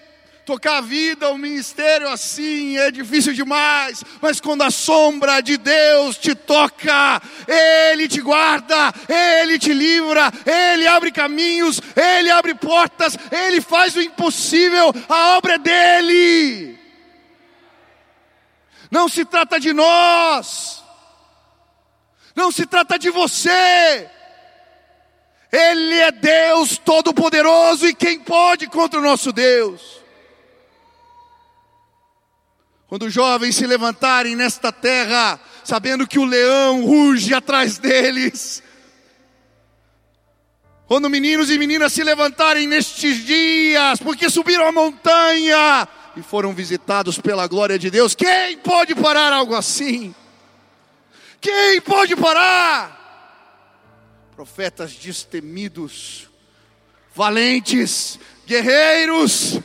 Tocar a vida, o ministério assim é difícil demais, mas quando a sombra de Deus te toca, Ele te guarda, Ele te livra, Ele abre caminhos, Ele abre portas, Ele faz o impossível, a obra é dEle. Não se trata de nós, não se trata de você, Ele é Deus Todo-Poderoso e quem pode contra o nosso Deus? Quando os jovens se levantarem nesta terra, sabendo que o leão ruge atrás deles. Quando meninos e meninas se levantarem nestes dias, porque subiram a montanha e foram visitados pela glória de Deus, quem pode parar algo assim? Quem pode parar? Profetas destemidos, valentes, guerreiros,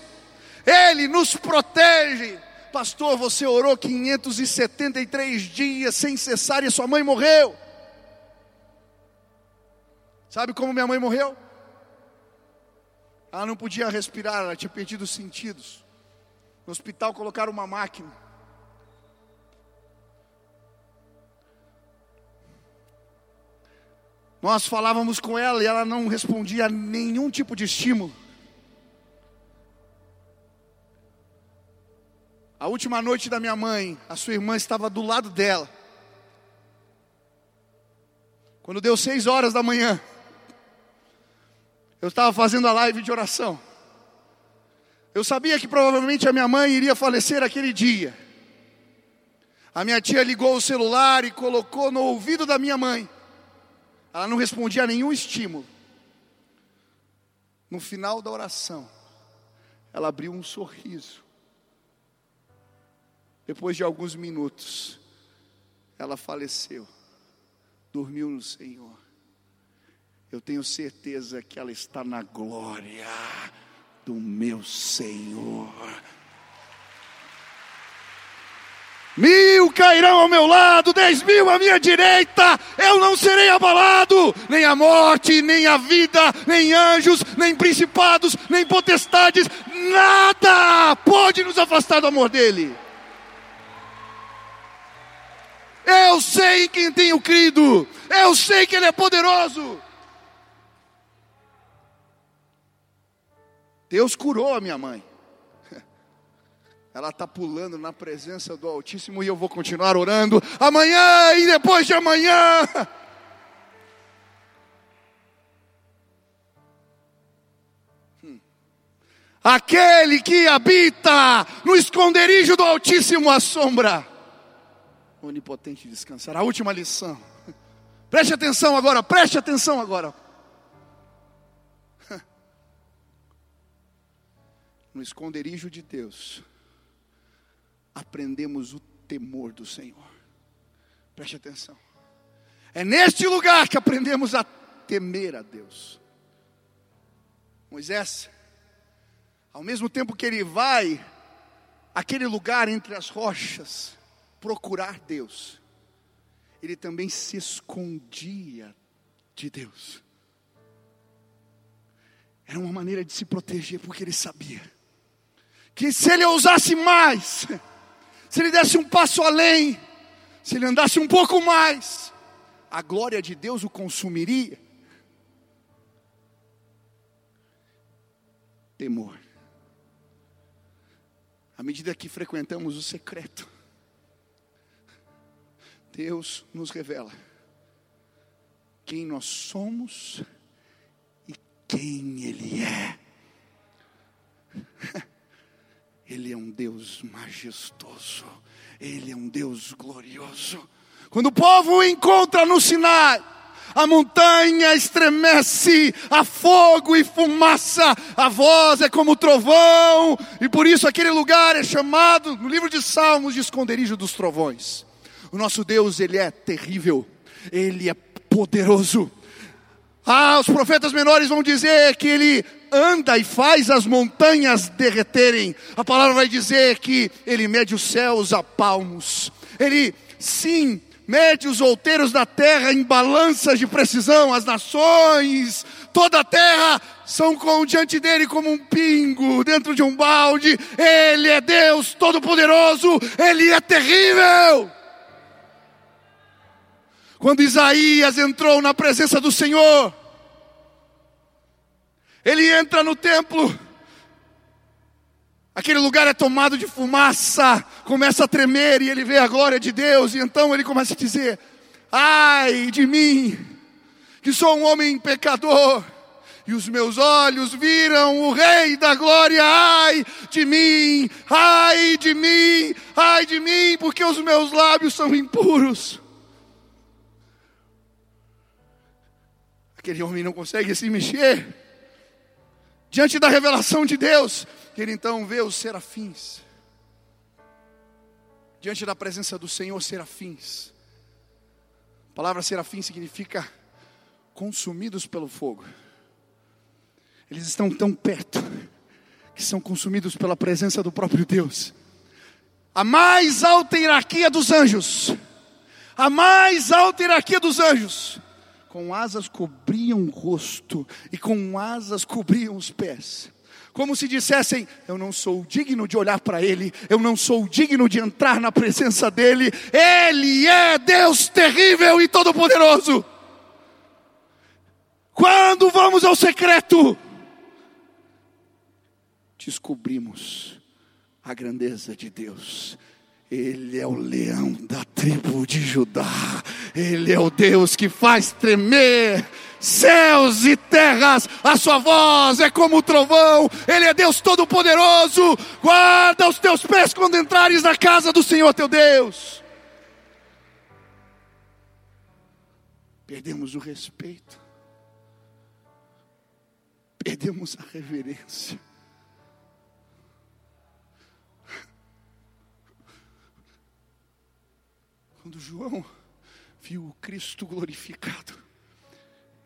Ele nos protege Pastor, você orou 573 dias sem cessar e sua mãe morreu. Sabe como minha mãe morreu? Ela não podia respirar, ela tinha perdido os sentidos. No hospital colocaram uma máquina. Nós falávamos com ela e ela não respondia a nenhum tipo de estímulo. A última noite da minha mãe, a sua irmã estava do lado dela. Quando deu seis horas da manhã, eu estava fazendo a live de oração. Eu sabia que provavelmente a minha mãe iria falecer aquele dia. A minha tia ligou o celular e colocou no ouvido da minha mãe. Ela não respondia a nenhum estímulo. No final da oração, ela abriu um sorriso. Depois de alguns minutos, ela faleceu, dormiu no Senhor. Eu tenho certeza que ela está na glória do meu Senhor. Mil cairão ao meu lado, dez mil à minha direita, eu não serei abalado, nem a morte, nem a vida, nem anjos, nem principados, nem potestades, nada pode nos afastar do amor dEle. Eu sei em quem tenho crido, eu sei que Ele é poderoso. Deus curou a minha mãe. Ela está pulando na presença do Altíssimo e eu vou continuar orando amanhã e depois de amanhã. Hum. Aquele que habita no esconderijo do Altíssimo a sombra, onipotente descansará. A última lição. Preste atenção agora, preste atenção agora. no esconderijo de Deus, aprendemos o temor do Senhor. Preste atenção. É neste lugar que aprendemos a temer a Deus. Moisés, ao mesmo tempo que ele vai aquele lugar entre as rochas procurar Deus, ele também se escondia de Deus. Era uma maneira de se proteger, porque ele sabia que se ele ousasse mais, se ele desse um passo além, se ele andasse um pouco mais, a glória de Deus o consumiria. Temor. À medida que frequentamos o secreto, Deus nos revela quem nós somos e quem Ele é. Ele é um Deus majestoso, Ele é um Deus glorioso. Quando o povo o encontra no Sinai, a montanha estremece, há fogo e fumaça, a voz é como trovão, e por isso aquele lugar é chamado, no livro de Salmos, de esconderijo dos trovões. O nosso Deus, ele é terrível, ele é poderoso. Ah, os profetas menores vão dizer que ele anda e faz as montanhas derreterem. A palavra vai dizer que ele mede os céus a palmos. Ele, sim, mede os outeiros da terra em balanças de precisão. As nações, toda a terra são com, diante dele como um pingo dentro de um balde. Ele é Deus Todo-Poderoso, ele é terrível. Quando Isaías entrou na presença do Senhor, ele entra no templo, aquele lugar é tomado de fumaça, começa a tremer e ele vê a glória de Deus, e então ele começa a dizer: Ai de mim, que sou um homem pecador, e os meus olhos viram o Rei da Glória, ai de mim, ai de mim, ai de mim, porque os meus lábios são impuros. Aquele homem não consegue se mexer diante da revelação de Deus, ele então vê os serafins. Diante da presença do Senhor, serafins. A palavra serafim significa consumidos pelo fogo. Eles estão tão perto que são consumidos pela presença do próprio Deus. A mais alta hierarquia dos anjos, a mais alta hierarquia dos anjos, com asas cobriam o rosto e com asas cobriam os pés. Como se dissessem: Eu não sou digno de olhar para Ele, eu não sou digno de entrar na presença dEle, Ele é Deus terrível e todo-poderoso. vamos ao secreto, descobrimos a grandeza de Deus. Ele é o leão da tribo de Judá. Ele é o Deus que faz tremer céus e terras. A sua voz é como o trovão. Ele é Deus todo-poderoso. Guarda os teus pés quando entrares na casa do Senhor teu Deus. Perdemos o respeito. Perdemos a reverência. Quando João viu o Cristo glorificado,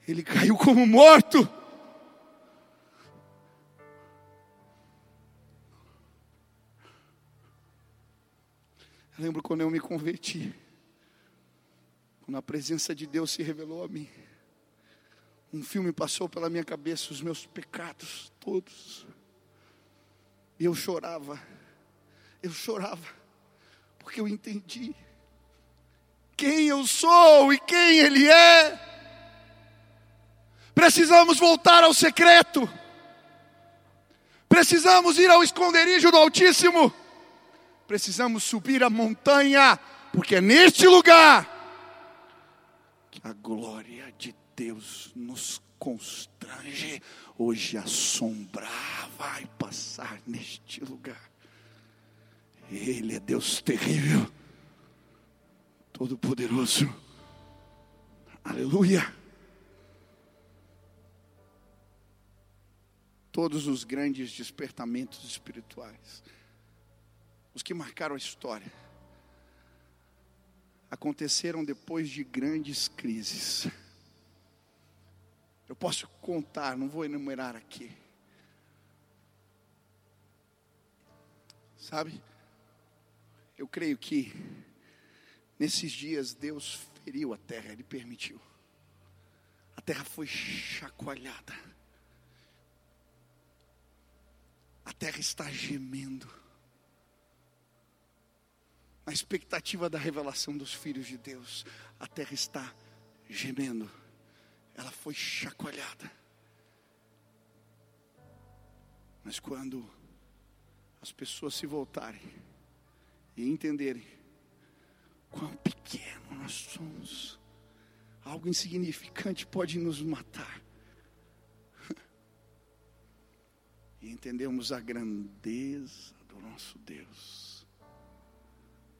ele caiu como morto. Eu lembro quando eu me converti, quando a presença de Deus se revelou a mim. Um filme passou pela minha cabeça, os meus pecados todos. E eu chorava, eu chorava, porque eu entendi quem eu sou e quem Ele é. Precisamos voltar ao secreto, precisamos ir ao esconderijo do Altíssimo, precisamos subir a montanha, porque é neste lugar que a glória de Deus nos constrange. Hoje a sombra vai passar neste lugar. Ele é Deus terrível Todo-Poderoso. Aleluia. Todos os grandes despertamentos espirituais, os que marcaram a história, aconteceram depois de grandes crises. Eu posso contar, não vou enumerar aqui. Sabe? Eu creio que Nesses dias, Deus feriu a terra, Ele permitiu. A terra foi chacoalhada. A terra está gemendo. Na expectativa da revelação dos filhos de Deus, a terra está gemendo. Ela foi chacoalhada. Mas quando as pessoas se voltarem e entenderem quão pequeno nós somos. Algo insignificante pode nos matar. E entendemos a grandeza do nosso Deus.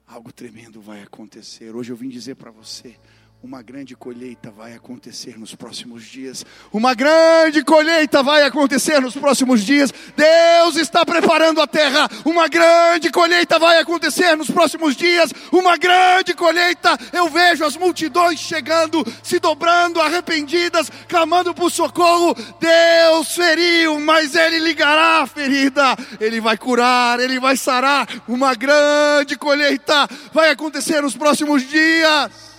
Algo tremendo vai acontecer. Hoje eu vim dizer para você: uma grande colheita vai acontecer nos próximos dias. Uma grande colheita vai acontecer nos próximos dias. Deus está preparando a terra. Uma grande colheita vai acontecer nos próximos dias. Uma grande colheita. Eu vejo as multidões chegando, se dobrando, arrependidas, clamando por socorro. Deus feriu, mas Ele ligará a ferida. Ele vai curar, Ele vai sarar. Uma grande colheita vai acontecer nos próximos dias.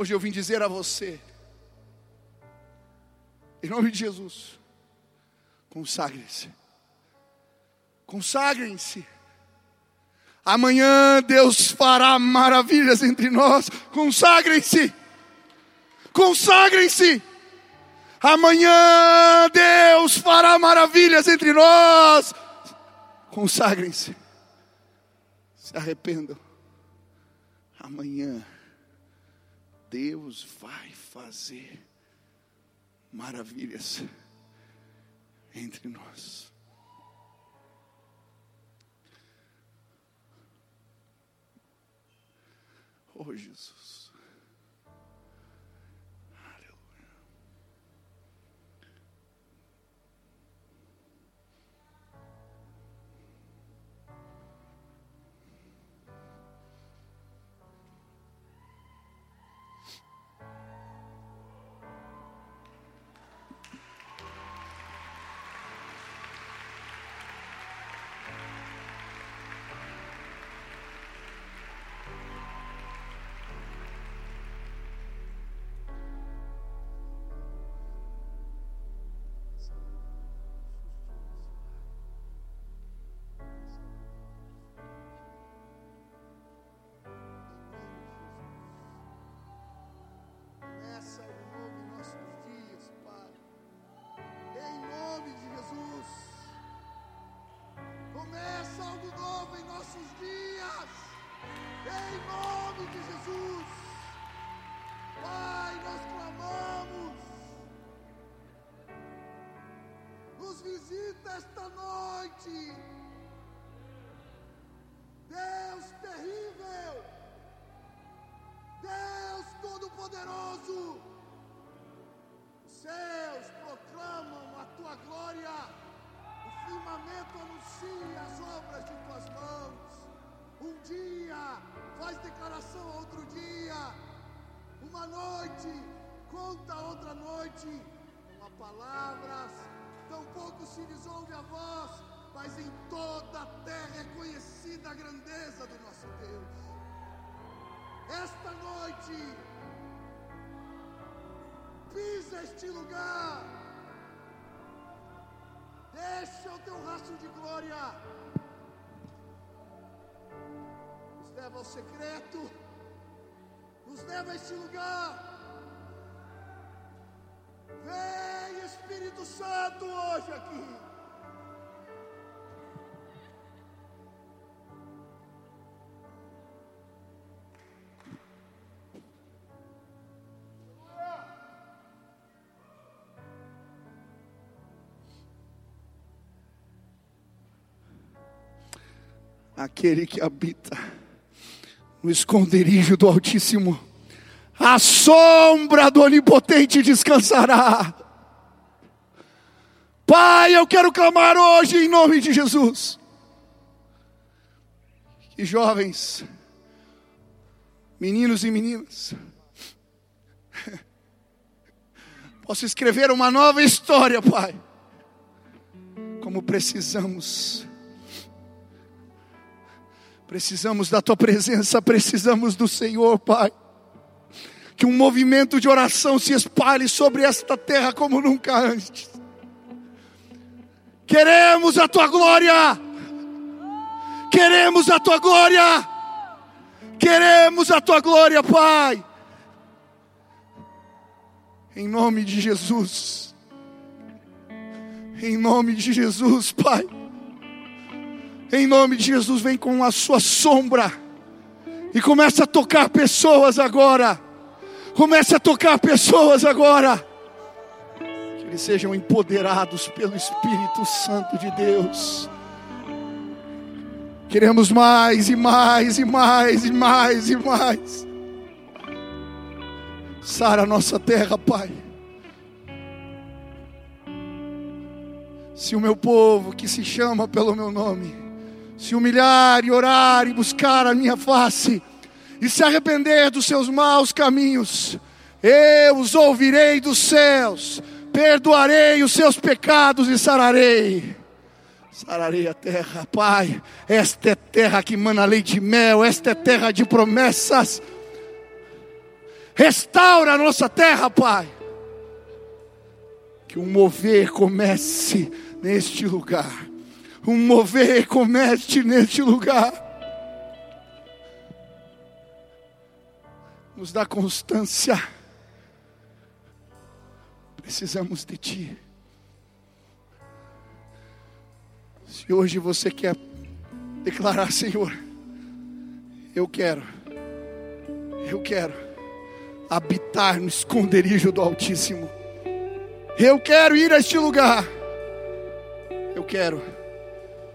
Hoje eu vim dizer a você, em nome de Jesus, consagrem-se. Consagrem-se. Amanhã Deus fará maravilhas entre nós. Consagrem-se. Consagrem-se. Amanhã Deus fará maravilhas entre nós. Consagrem-se. Se arrependam. Amanhã Deus vai fazer maravilhas entre nós. Oh Jesus. De Jesus. Pai, nós clamamos. Nos visita esta noite. Deus terrível. Deus Todo-Poderoso. Os céus proclamam a tua glória. O firmamento anuncia as obras de tuas mãos. Um dia faz declaração outro dia. Uma noite conta outra noite. Não há palavras, tampouco se lhes a voz, mas em toda a terra é conhecida a grandeza do nosso Deus. Esta noite, pisa este lugar, deixa o teu rastro de glória, leva ao secreto, nos leva a este lugar. Vem Espírito Santo hoje aqui. aquele que habita no esconderijo do Altíssimo, a sombra do Onipotente descansará. Pai, eu quero clamar hoje em nome de Jesus. Que jovens, meninos e meninas, possa escrever uma nova história, Pai. Como precisamos Precisamos da tua presença, precisamos do Senhor, Pai. Que um movimento de oração se espalhe sobre esta terra como nunca antes. Queremos a tua glória. Queremos a tua glória. Queremos a tua glória, Pai. Em nome de Jesus. Em nome de Jesus, Pai. Em nome de Jesus, vem com a sua sombra e começa a tocar pessoas agora. Comece a tocar pessoas agora. Que eles sejam empoderados pelo Espírito Santo de Deus. Queremos mais e mais e mais e mais e mais. Sara a nossa terra, Pai. Se o meu povo que se chama pelo meu nome se humilhar e orar e buscar a minha face e se arrepender dos seus maus caminhos, eu os ouvirei dos céus, perdoarei os seus pecados e sararei. Sararei a terra, Pai. Esta é terra que mana leite de mel, esta é terra de promessas. Restaura a nossa terra, Pai. Que o mover comece neste lugar um mover comete neste lugar. Nos dá constância. Precisamos de Ti. Se hoje você quer declarar, Senhor, eu quero, eu quero habitar no esconderijo do Altíssimo. Eu quero ir a este lugar. Eu quero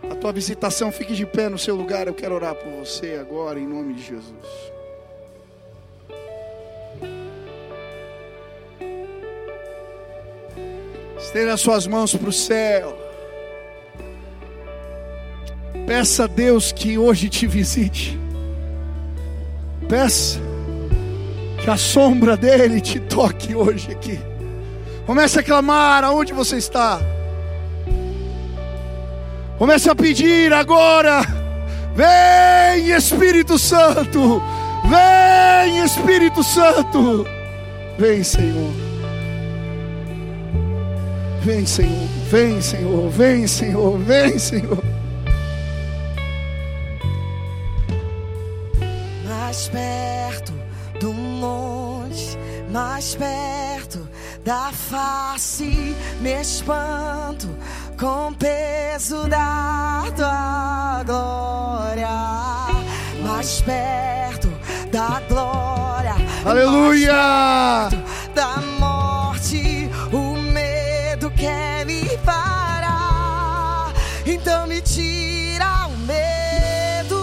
a tua visitação, fique de pé no seu lugar. Eu quero orar por você agora, em nome de Jesus. Estenda as suas mãos para o céu. Peça a Deus que hoje te visite. Peça que a sombra dele te toque hoje aqui. Comece a clamar aonde você está. Comece a pedir agora. Vem Espírito Santo. Vem Espírito Santo. Vem, Senhor. Vem, Senhor. Vem, Senhor. Vem, Senhor. Vem, Senhor. Mais perto do monte, mais perto da face, me espanto com peso da tua glória, mais perto da glória. Aleluia! Da morte, o medo quer me parar. Então me tira o medo.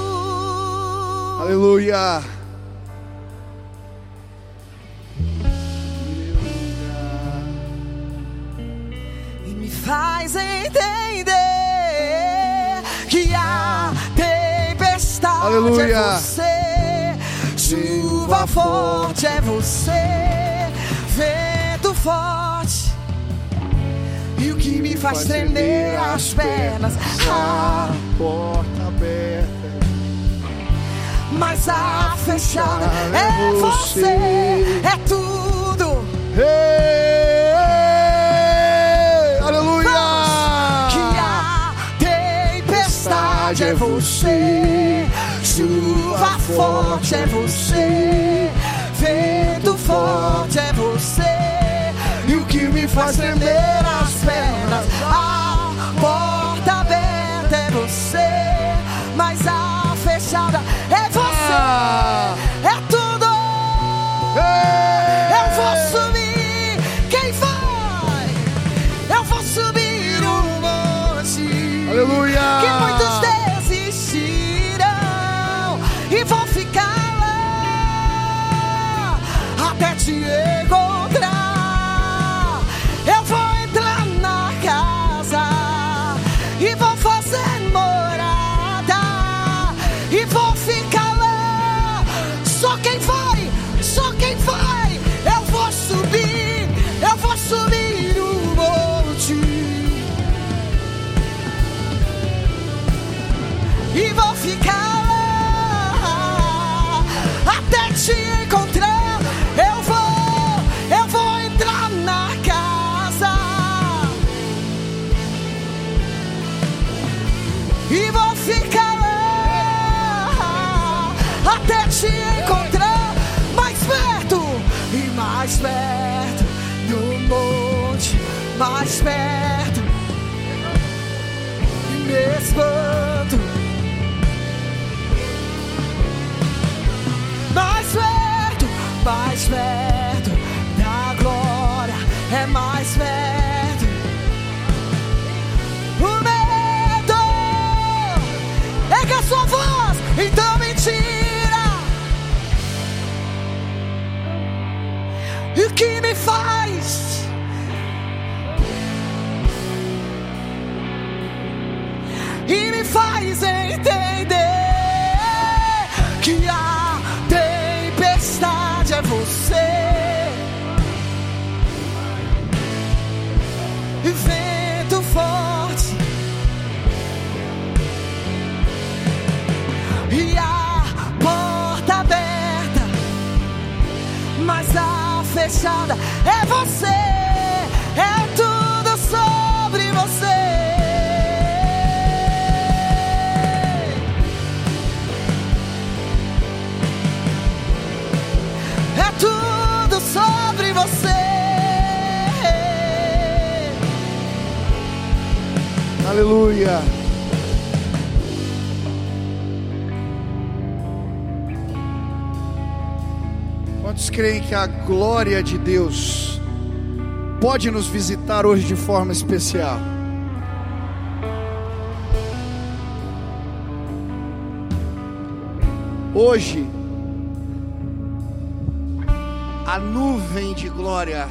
Aleluia! Faz entender que a tempestade Aleluia. é você, chuva forte é você, vento forte. E o que me faz tremer as pernas, ah, porta aberta. mas a fechada é você, é tudo. Ei, é você, chuva forte é você, vento forte é você, e o que me faz tremer as pernas, a porta aberta é você, mas a fechada é você, é tudo. Eu até te mais perto. E me espanto. mais perto, mais perto da glória, é mais perto. O medo é que a sua voz, então me tira. E o que me faz? Me faz entender que a tempestade é você. E vento forte. E a porta aberta. Mas a fechada é você. Aleluia! Quantos creem que a glória de Deus pode nos visitar hoje de forma especial? Hoje, a nuvem de glória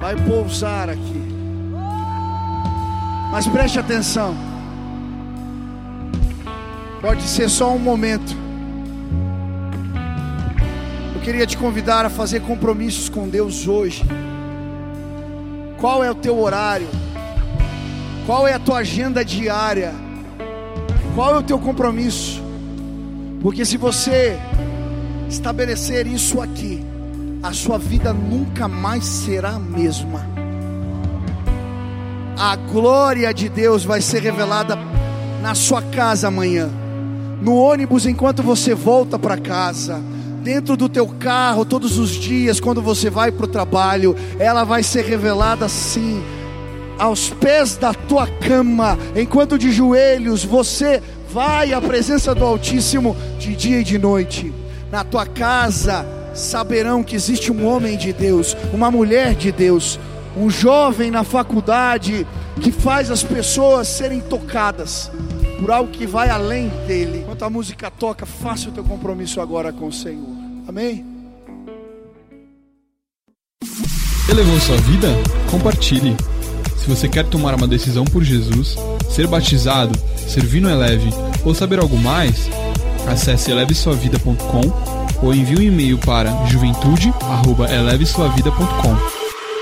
vai pousar aqui. Mas preste atenção. Pode ser só um momento. Eu queria te convidar a fazer compromissos com Deus hoje. Qual é o teu horário? Qual é a tua agenda diária? Qual é o teu compromisso? Porque se você estabelecer isso aqui, a sua vida nunca mais será a mesma. A glória de Deus vai ser revelada na sua casa amanhã, no ônibus enquanto você volta para casa, dentro do teu carro todos os dias quando você vai para o trabalho, ela vai ser revelada sim aos pés da tua cama, enquanto de joelhos você vai à presença do Altíssimo de dia e de noite. na tua casa saberão que existe um homem de Deus, uma mulher de Deus, um jovem na faculdade que faz as pessoas serem tocadas por algo que vai além dele. Enquanto a música toca, faça o teu compromisso agora com o Senhor. Amém? Elevou sua vida? Compartilhe. Se você quer tomar uma decisão por Jesus, ser batizado, servir no Eleve ou saber algo mais, acesse elevesuavida.com ou envie um e-mail para juventude@elevesuavida.com.